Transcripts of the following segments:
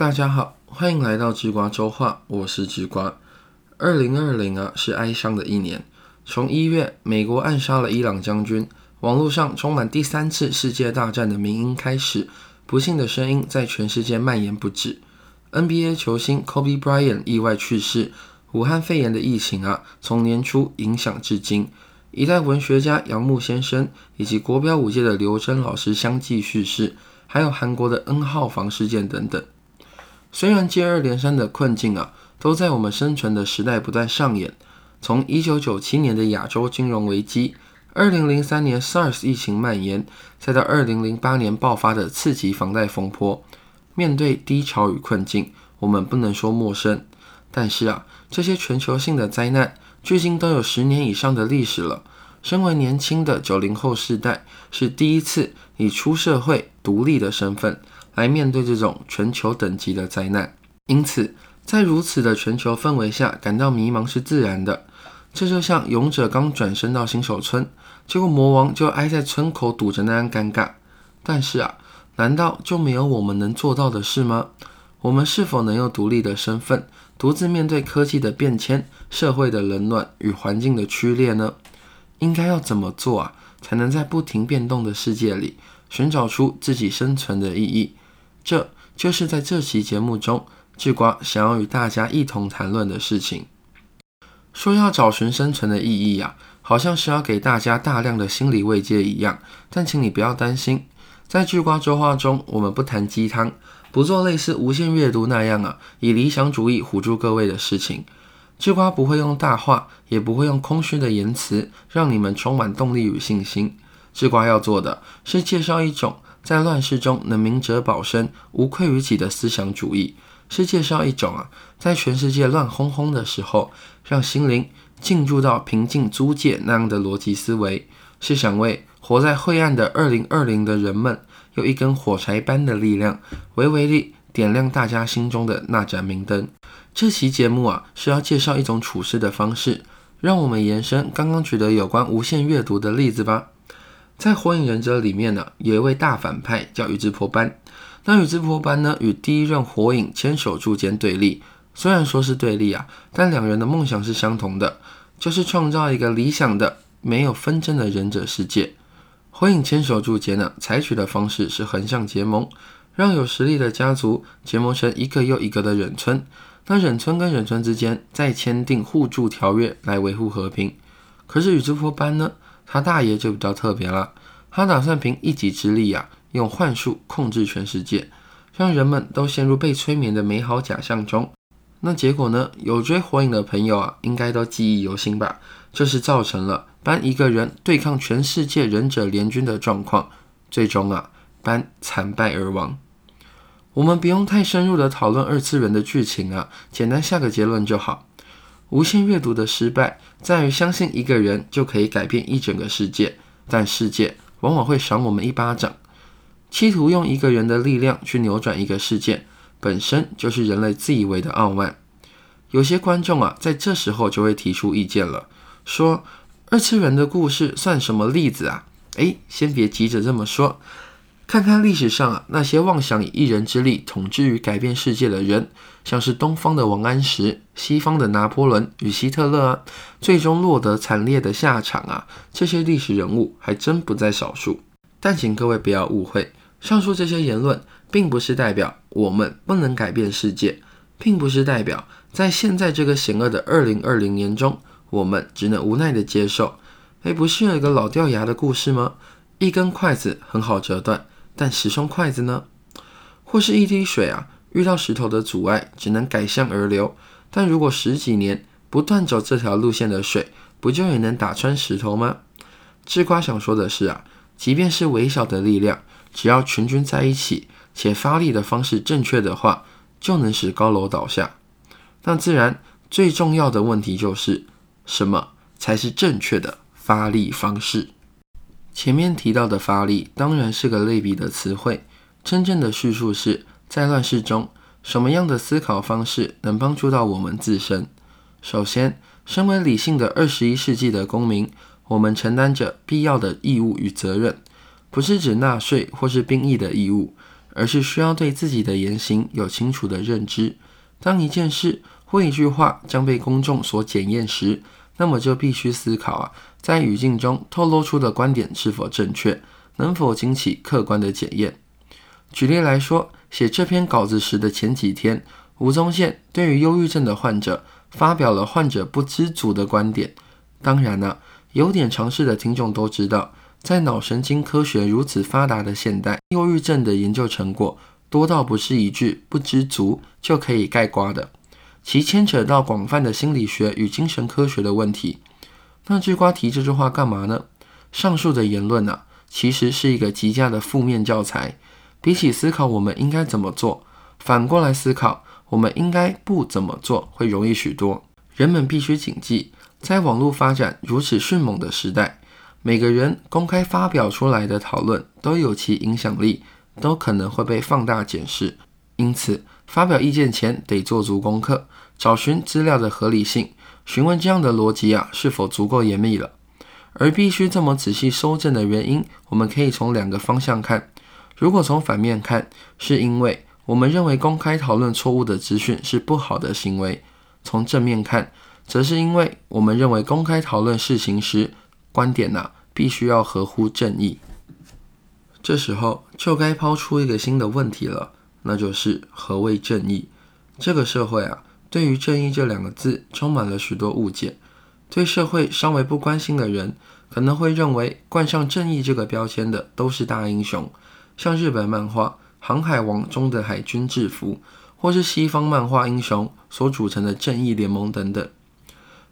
大家好，欢迎来到智瓜周话，我是智瓜。二零二零啊，是哀伤的一年。从一月美国暗杀了伊朗将军，网络上充满第三次世界大战的民音开始，不幸的声音在全世界蔓延不止。NBA 球星 Kobe Bryant 意外去世，武汉肺炎的疫情啊，从年初影响至今。一代文学家杨牧先生以及国标舞界的刘真老师相继去世，还有韩国的 N 号房事件等等。虽然接二连三的困境啊，都在我们生存的时代不断上演。从一九九七年的亚洲金融危机，二零零三年 SARS 疫情蔓延，再到二零零八年爆发的次级房贷风波，面对低潮与困境，我们不能说陌生。但是啊，这些全球性的灾难，距今都有十年以上的历史了。身为年轻的九零后世代，是第一次以出社会独立的身份。来面对这种全球等级的灾难，因此在如此的全球氛围下感到迷茫是自然的。这就像勇者刚转身到新手村，结果魔王就挨在村口堵着那样尴尬。但是啊，难道就没有我们能做到的事吗？我们是否能用独立的身份，独自面对科技的变迁、社会的冷暖与环境的剧烈呢？应该要怎么做啊，才能在不停变动的世界里寻找出自己生存的意义？这就是在这期节目中，智瓜想要与大家一同谈论的事情。说要找寻生存的意义呀，好像是要给大家大量的心理慰藉一样。但请你不要担心，在智瓜周话中，我们不谈鸡汤，不做类似无限阅读那样啊，以理想主义唬住各位的事情。智瓜不会用大话，也不会用空虚的言辞，让你们充满动力与信心。智瓜要做的是介绍一种。在乱世中能明哲保身、无愧于己的思想主义，是介绍一种啊，在全世界乱哄哄的时候，让心灵进入到平静租界那样的逻辑思维，是想为活在晦暗的二零二零的人们，有一根火柴般的力量，微微地点亮大家心中的那盏明灯。这期节目啊，是要介绍一种处事的方式，让我们延伸刚刚举的有关无限阅读的例子吧。在《火影忍者》里面呢，有一位大反派叫宇智波斑。那宇智波斑呢，与第一任火影千手柱间对立。虽然说是对立啊，但两人的梦想是相同的，就是创造一个理想的、没有纷争的忍者世界。火影千手柱间呢，采取的方式是横向结盟，让有实力的家族结盟成一个又一个的忍村。那忍村跟忍村之间再签订互助条约来维护和平。可是宇智波斑呢？他大爷就比较特别了，他打算凭一己之力呀，用幻术控制全世界，让人们都陷入被催眠的美好假象中。那结果呢？有追火影的朋友啊，应该都记忆犹新吧？就是造成了班一个人对抗全世界忍者联军的状况，最终啊，班惨败而亡。我们不用太深入的讨论二次元的剧情啊，简单下个结论就好。无限阅读的失败在于相信一个人就可以改变一整个世界，但世界往往会赏我们一巴掌。企图用一个人的力量去扭转一个事件，本身就是人类自以为的傲慢。有些观众啊，在这时候就会提出意见了，说二次元的故事算什么例子啊？诶，先别急着这么说。看看历史上啊，那些妄想以一人之力统治与改变世界的人，像是东方的王安石、西方的拿破仑与希特勒啊，最终落得惨烈的下场啊，这些历史人物还真不在少数。但请各位不要误会，上述这些言论，并不是代表我们不能改变世界，并不是代表在现在这个险恶的二零二零年中，我们只能无奈的接受。哎，不是有一个老掉牙的故事吗？一根筷子很好折断。但十双筷子呢？或是一滴水啊，遇到石头的阻碍，只能改向而流。但如果十几年不断走这条路线的水，不就也能打穿石头吗？智瓜想说的是啊，即便是微小的力量，只要群军在一起，且发力的方式正确的话，就能使高楼倒下。那自然最重要的问题就是，什么才是正确的发力方式？前面提到的发力当然是个类比的词汇，真正的叙述是在乱世中，什么样的思考方式能帮助到我们自身？首先，身为理性的二十一世纪的公民，我们承担着必要的义务与责任，不是指纳税或是兵役的义务，而是需要对自己的言行有清楚的认知。当一件事或一句话将被公众所检验时，那么就必须思考啊，在语境中透露出的观点是否正确，能否经起客观的检验。举例来说，写这篇稿子时的前几天，吴宗宪对于忧郁症的患者发表了患者不知足的观点。当然了，有点常识的听众都知道，在脑神经科学如此发达的现代，忧郁症的研究成果多到不是一句不知足就可以概括的，其牵扯到广泛的心理学与精神科学的问题。那智瓜提这句话干嘛呢？上述的言论啊，其实是一个极佳的负面教材。比起思考我们应该怎么做，反过来思考我们应该不怎么做会容易许多。人们必须谨记，在网络发展如此迅猛的时代，每个人公开发表出来的讨论都有其影响力，都可能会被放大检视。因此，发表意见前得做足功课，找寻资料的合理性，询问这样的逻辑啊是否足够严密了。而必须这么仔细收证的原因，我们可以从两个方向看。如果从反面看，是因为我们认为公开讨论错误的资讯是不好的行为；从正面看，则是因为我们认为公开讨论事情时，观点呐必须要合乎正义。这时候就该抛出一个新的问题了，那就是何谓正义？这个社会啊，对于正义这两个字充满了许多误解。对社会稍微不关心的人，可能会认为冠上正义这个标签的都是大英雄。像日本漫画《航海王》中的海军制服，或是西方漫画英雄所组成的正义联盟等等。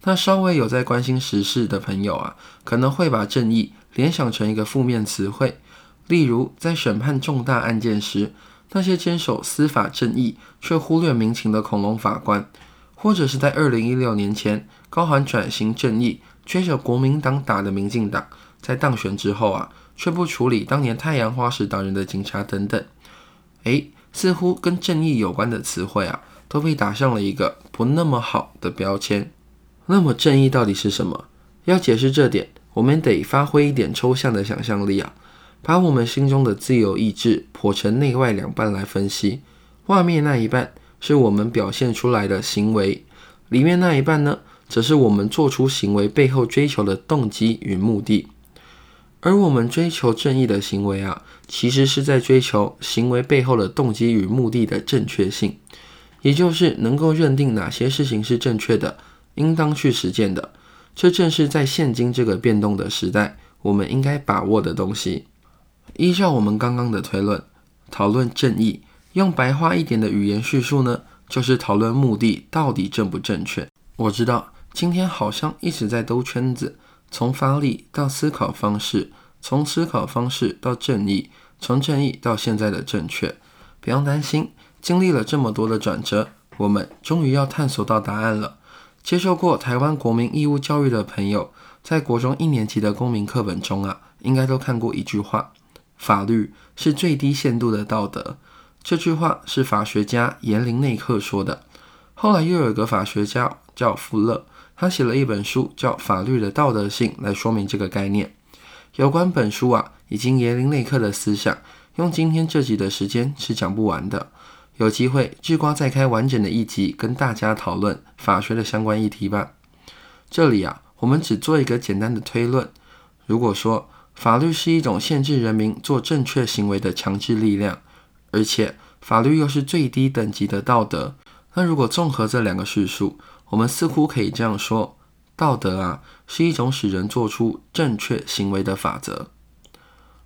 那稍微有在关心时事的朋友啊，可能会把正义联想成一个负面词汇。例如，在审判重大案件时，那些坚守司法正义却忽略民情的恐龙法官，或者是在二零一六年前高喊转型正义、追着国民党打的民进党，在当选之后啊。却不处理当年太阳花时党人的警察等等，诶，似乎跟正义有关的词汇啊，都被打上了一个不那么好的标签。那么正义到底是什么？要解释这点，我们得发挥一点抽象的想象力啊，把我们心中的自由意志剖成内外两半来分析。外面那一半是我们表现出来的行为，里面那一半呢，则是我们做出行为背后追求的动机与目的。而我们追求正义的行为啊，其实是在追求行为背后的动机与目的的正确性，也就是能够认定哪些事情是正确的，应当去实践的。这正是在现今这个变动的时代，我们应该把握的东西。依照我们刚刚的推论，讨论正义，用白话一点的语言叙述呢，就是讨论目的到底正不正确。我知道今天好像一直在兜圈子。从发力到思考方式，从思考方式到正义，从正义到现在的正确，不用担心。经历了这么多的转折，我们终于要探索到答案了。接受过台湾国民义务教育的朋友，在国中一年级的公民课本中啊，应该都看过一句话：“法律是最低限度的道德。”这句话是法学家严林内克说的。后来又有一个法学家叫福勒。他写了一本书，叫《法律的道德性》，来说明这个概念。有关本书啊，以及耶林内克的思想，用今天这集的时间是讲不完的。有机会，智瓜再开完整的一集，跟大家讨论法学的相关议题吧。这里啊，我们只做一个简单的推论：如果说法律是一种限制人民做正确行为的强制力量，而且法律又是最低等级的道德，那如果综合这两个叙述，我们似乎可以这样说：道德啊，是一种使人做出正确行为的法则。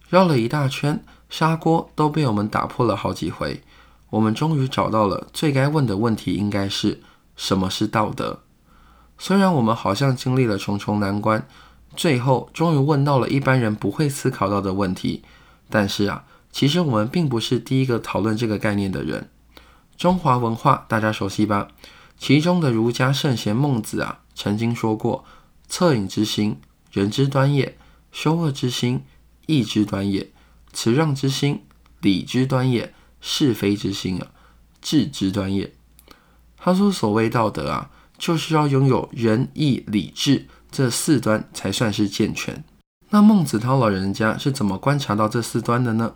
绕了一大圈，砂锅都被我们打破了好几回。我们终于找到了最该问的问题，应该是什么是道德？虽然我们好像经历了重重难关，最后终于问到了一般人不会思考到的问题，但是啊，其实我们并不是第一个讨论这个概念的人。中华文化大家熟悉吧？其中的儒家圣贤孟子啊，曾经说过：“恻隐之心，人之端也；羞恶之心，义之端也；辞让之心，礼之端也；是非之心啊，智之端也。”他说：“所谓道德啊，就是要拥有仁义礼智这四端才算是健全。”那孟子涛老人家是怎么观察到这四端的呢？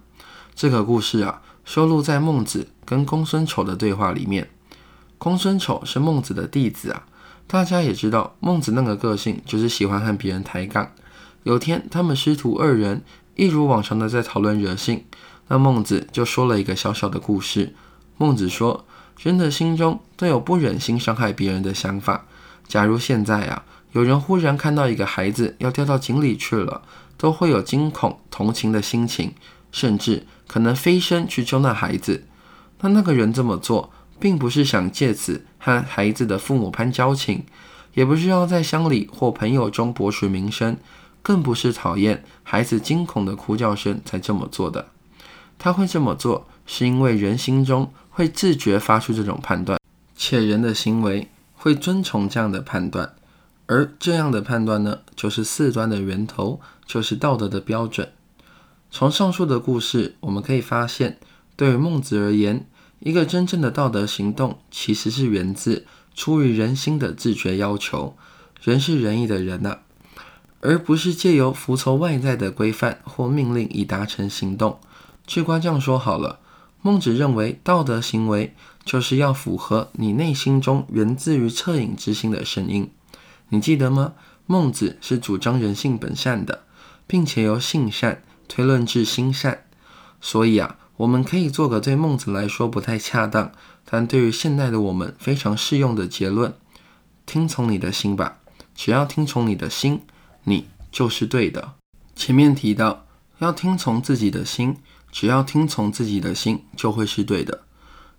这个故事啊，收录在孟子跟公孙丑的对话里面。公孙丑是孟子的弟子啊，大家也知道孟子那个个性就是喜欢和别人抬杠。有天，他们师徒二人一如往常的在讨论人性，那孟子就说了一个小小的故事。孟子说，人的心中都有不忍心伤害别人的想法。假如现在啊，有人忽然看到一个孩子要掉到井里去了，都会有惊恐、同情的心情，甚至可能飞身去救那孩子。那那个人这么做，并不是想借此和孩子的父母攀交情，也不是要在乡里或朋友中博取名声。更不是讨厌孩子惊恐的哭叫声才这么做的，他会这么做，是因为人心中会自觉发出这种判断，且人的行为会遵从这样的判断，而这样的判断呢，就是四端的源头，就是道德的标准。从上述的故事，我们可以发现，对于孟子而言，一个真正的道德行动，其实是源自出于人心的自觉要求。人是仁义的人呐。而不是借由服从外在的规范或命令以达成行动。智瓜这样说好了，孟子认为道德行为就是要符合你内心中源自于恻隐之心的声音。你记得吗？孟子是主张人性本善的，并且由性善推论至心善。所以啊，我们可以做个对孟子来说不太恰当，但对于现代的我们非常适用的结论：听从你的心吧，只要听从你的心。你就是对的。前面提到要听从自己的心，只要听从自己的心就会是对的。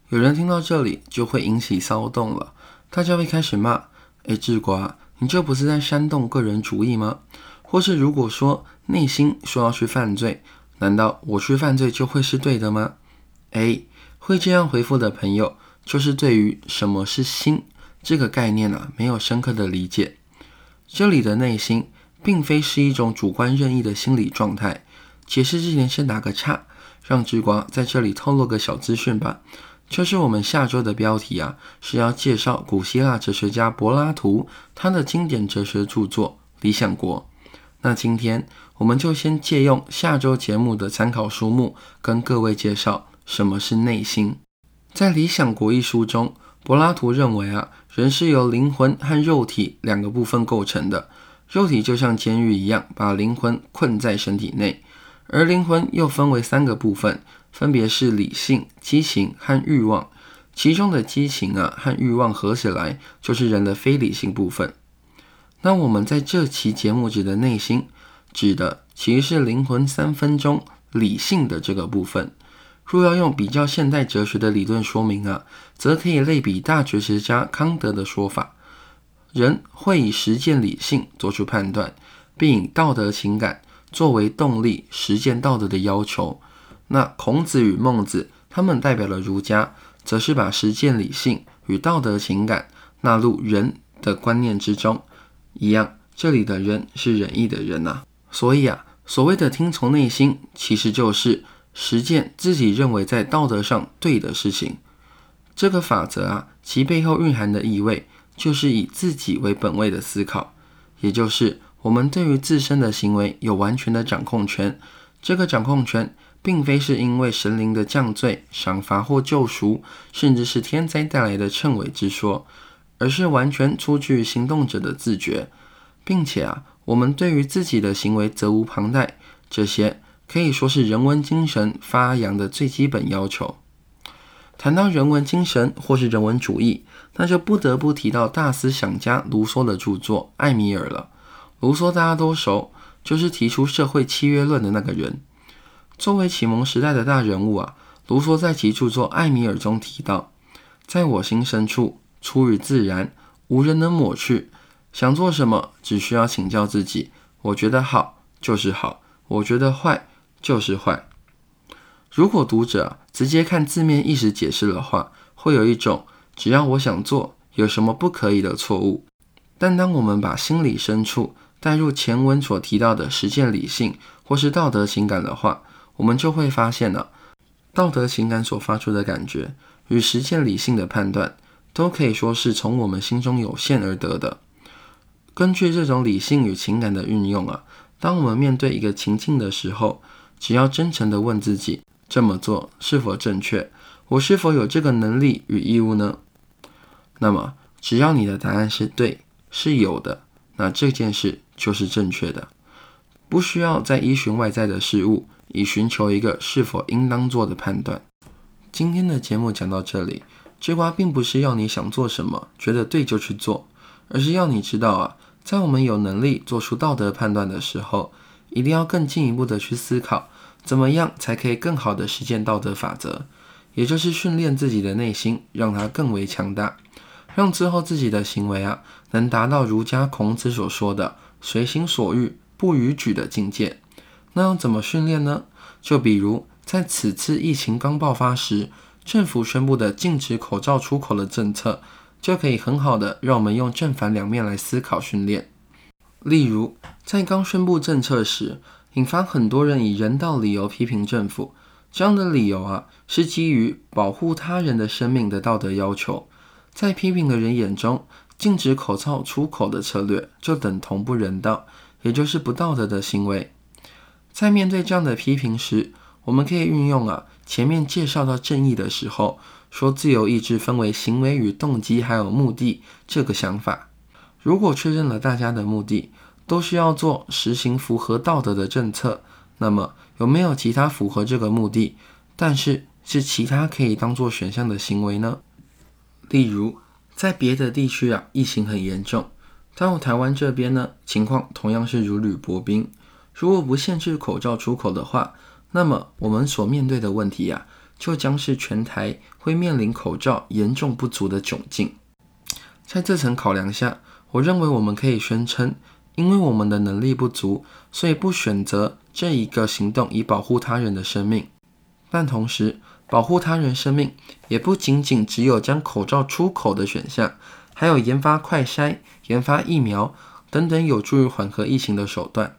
有人听到这里就会引起骚动了，大家会开始骂：“哎，智瓜，你这不是在煽动个人主义吗？”或是如果说内心说要去犯罪，难道我去犯罪就会是对的吗？哎，会这样回复的朋友，就是对于什么是心这个概念啊，没有深刻的理解。这里的内心。并非是一种主观任意的心理状态。解释之前先打个岔，让智瓜在这里透露个小资讯吧。就是我们下周的标题啊，是要介绍古希腊哲学家柏拉图他的经典哲学著作《理想国》。那今天我们就先借用下周节目的参考书目，跟各位介绍什么是内心。在《理想国》一书中，柏拉图认为啊，人是由灵魂和肉体两个部分构成的。肉体就像监狱一样，把灵魂困在身体内，而灵魂又分为三个部分，分别是理性、激情和欲望。其中的激情啊和欲望合起来，就是人的非理性部分。那我们在这期节目指的内心，指的其实是灵魂三分钟理性的这个部分。若要用比较现代哲学的理论说明啊，则可以类比大哲学家康德的说法。人会以实践理性做出判断，并以道德情感作为动力实践道德的要求。那孔子与孟子，他们代表了儒家，则是把实践理性与道德情感纳入人的观念之中。一样，这里的人是仁义的人呐。所以啊，所谓的听从内心，其实就是实践自己认为在道德上对的事情。这个法则啊，其背后蕴含的意味。就是以自己为本位的思考，也就是我们对于自身的行为有完全的掌控权。这个掌控权并非是因为神灵的降罪、赏罚或救赎，甚至是天灾带来的称谓之说，而是完全出自于行动者的自觉，并且啊，我们对于自己的行为责无旁贷。这些可以说是人文精神发扬的最基本要求。谈到人文精神或是人文主义，那就不得不提到大思想家卢梭的著作《艾米尔》了。卢梭大家都熟，就是提出社会契约论的那个人。作为启蒙时代的大人物啊，卢梭在其著作《艾米尔》中提到：“在我心深处，出于自然，无人能抹去。想做什么，只需要请教自己。我觉得好就是好，我觉得坏就是坏。”如果读者直接看字面意思解释的话，会有一种只要我想做，有什么不可以的错误。但当我们把心理深处带入前文所提到的实践理性或是道德情感的话，我们就会发现了道德情感所发出的感觉与实践理性的判断，都可以说是从我们心中有限而得的。根据这种理性与情感的运用啊，当我们面对一个情境的时候，只要真诚地问自己。这么做是否正确？我是否有这个能力与义务呢？那么，只要你的答案是对，是有的，那这件事就是正确的，不需要再依循外在的事物，以寻求一个是否应当做的判断。今天的节目讲到这里，智瓜并不是要你想做什么，觉得对就去做，而是要你知道啊，在我们有能力做出道德判断的时候，一定要更进一步的去思考，怎么样才可以更好的实践道德法则。也就是训练自己的内心，让它更为强大，让之后自己的行为啊，能达到儒家孔子所说的“随心所欲不逾矩”的境界。那要怎么训练呢？就比如在此次疫情刚爆发时，政府宣布的禁止口罩出口的政策，就可以很好的让我们用正反两面来思考训练。例如，在刚宣布政策时，引发很多人以人道理由批评政府。这样的理由啊，是基于保护他人的生命的道德要求。在批评的人眼中，禁止口罩出口的策略就等同不人道，也就是不道德的行为。在面对这样的批评时，我们可以运用啊前面介绍到正义的时候，说自由意志分为行为与动机还有目的这个想法。如果确认了大家的目的都是要做实行符合道德的政策。那么有没有其他符合这个目的，但是是其他可以当做选项的行为呢？例如，在别的地区啊，疫情很严重，但我台湾这边呢，情况同样是如履薄冰。如果不限制口罩出口的话，那么我们所面对的问题呀，就将是全台会面临口罩严重不足的窘境。在这层考量下，我认为我们可以宣称。因为我们的能力不足，所以不选择这一个行动以保护他人的生命。但同时，保护他人生命也不仅仅只有将口罩出口的选项，还有研发快筛、研发疫苗等等有助于缓和疫情的手段。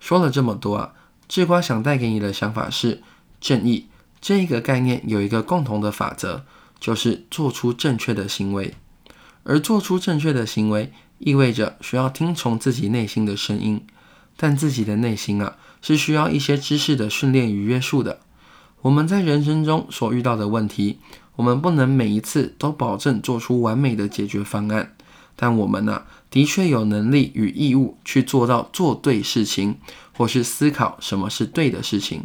说了这么多啊，智瓜想带给你的想法是：正义这一个概念有一个共同的法则，就是做出正确的行为，而做出正确的行为。意味着需要听从自己内心的声音，但自己的内心啊，是需要一些知识的训练与约束的。我们在人生中所遇到的问题，我们不能每一次都保证做出完美的解决方案，但我们呢，的确有能力与义务去做到做对事情，或是思考什么是对的事情。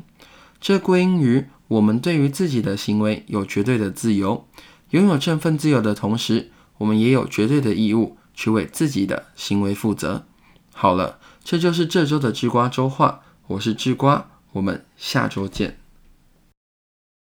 这归因于我们对于自己的行为有绝对的自由，拥有这份自由的同时，我们也有绝对的义务。去为自己的行为负责。好了，这就是这周的智瓜周话。我是智瓜，我们下周见。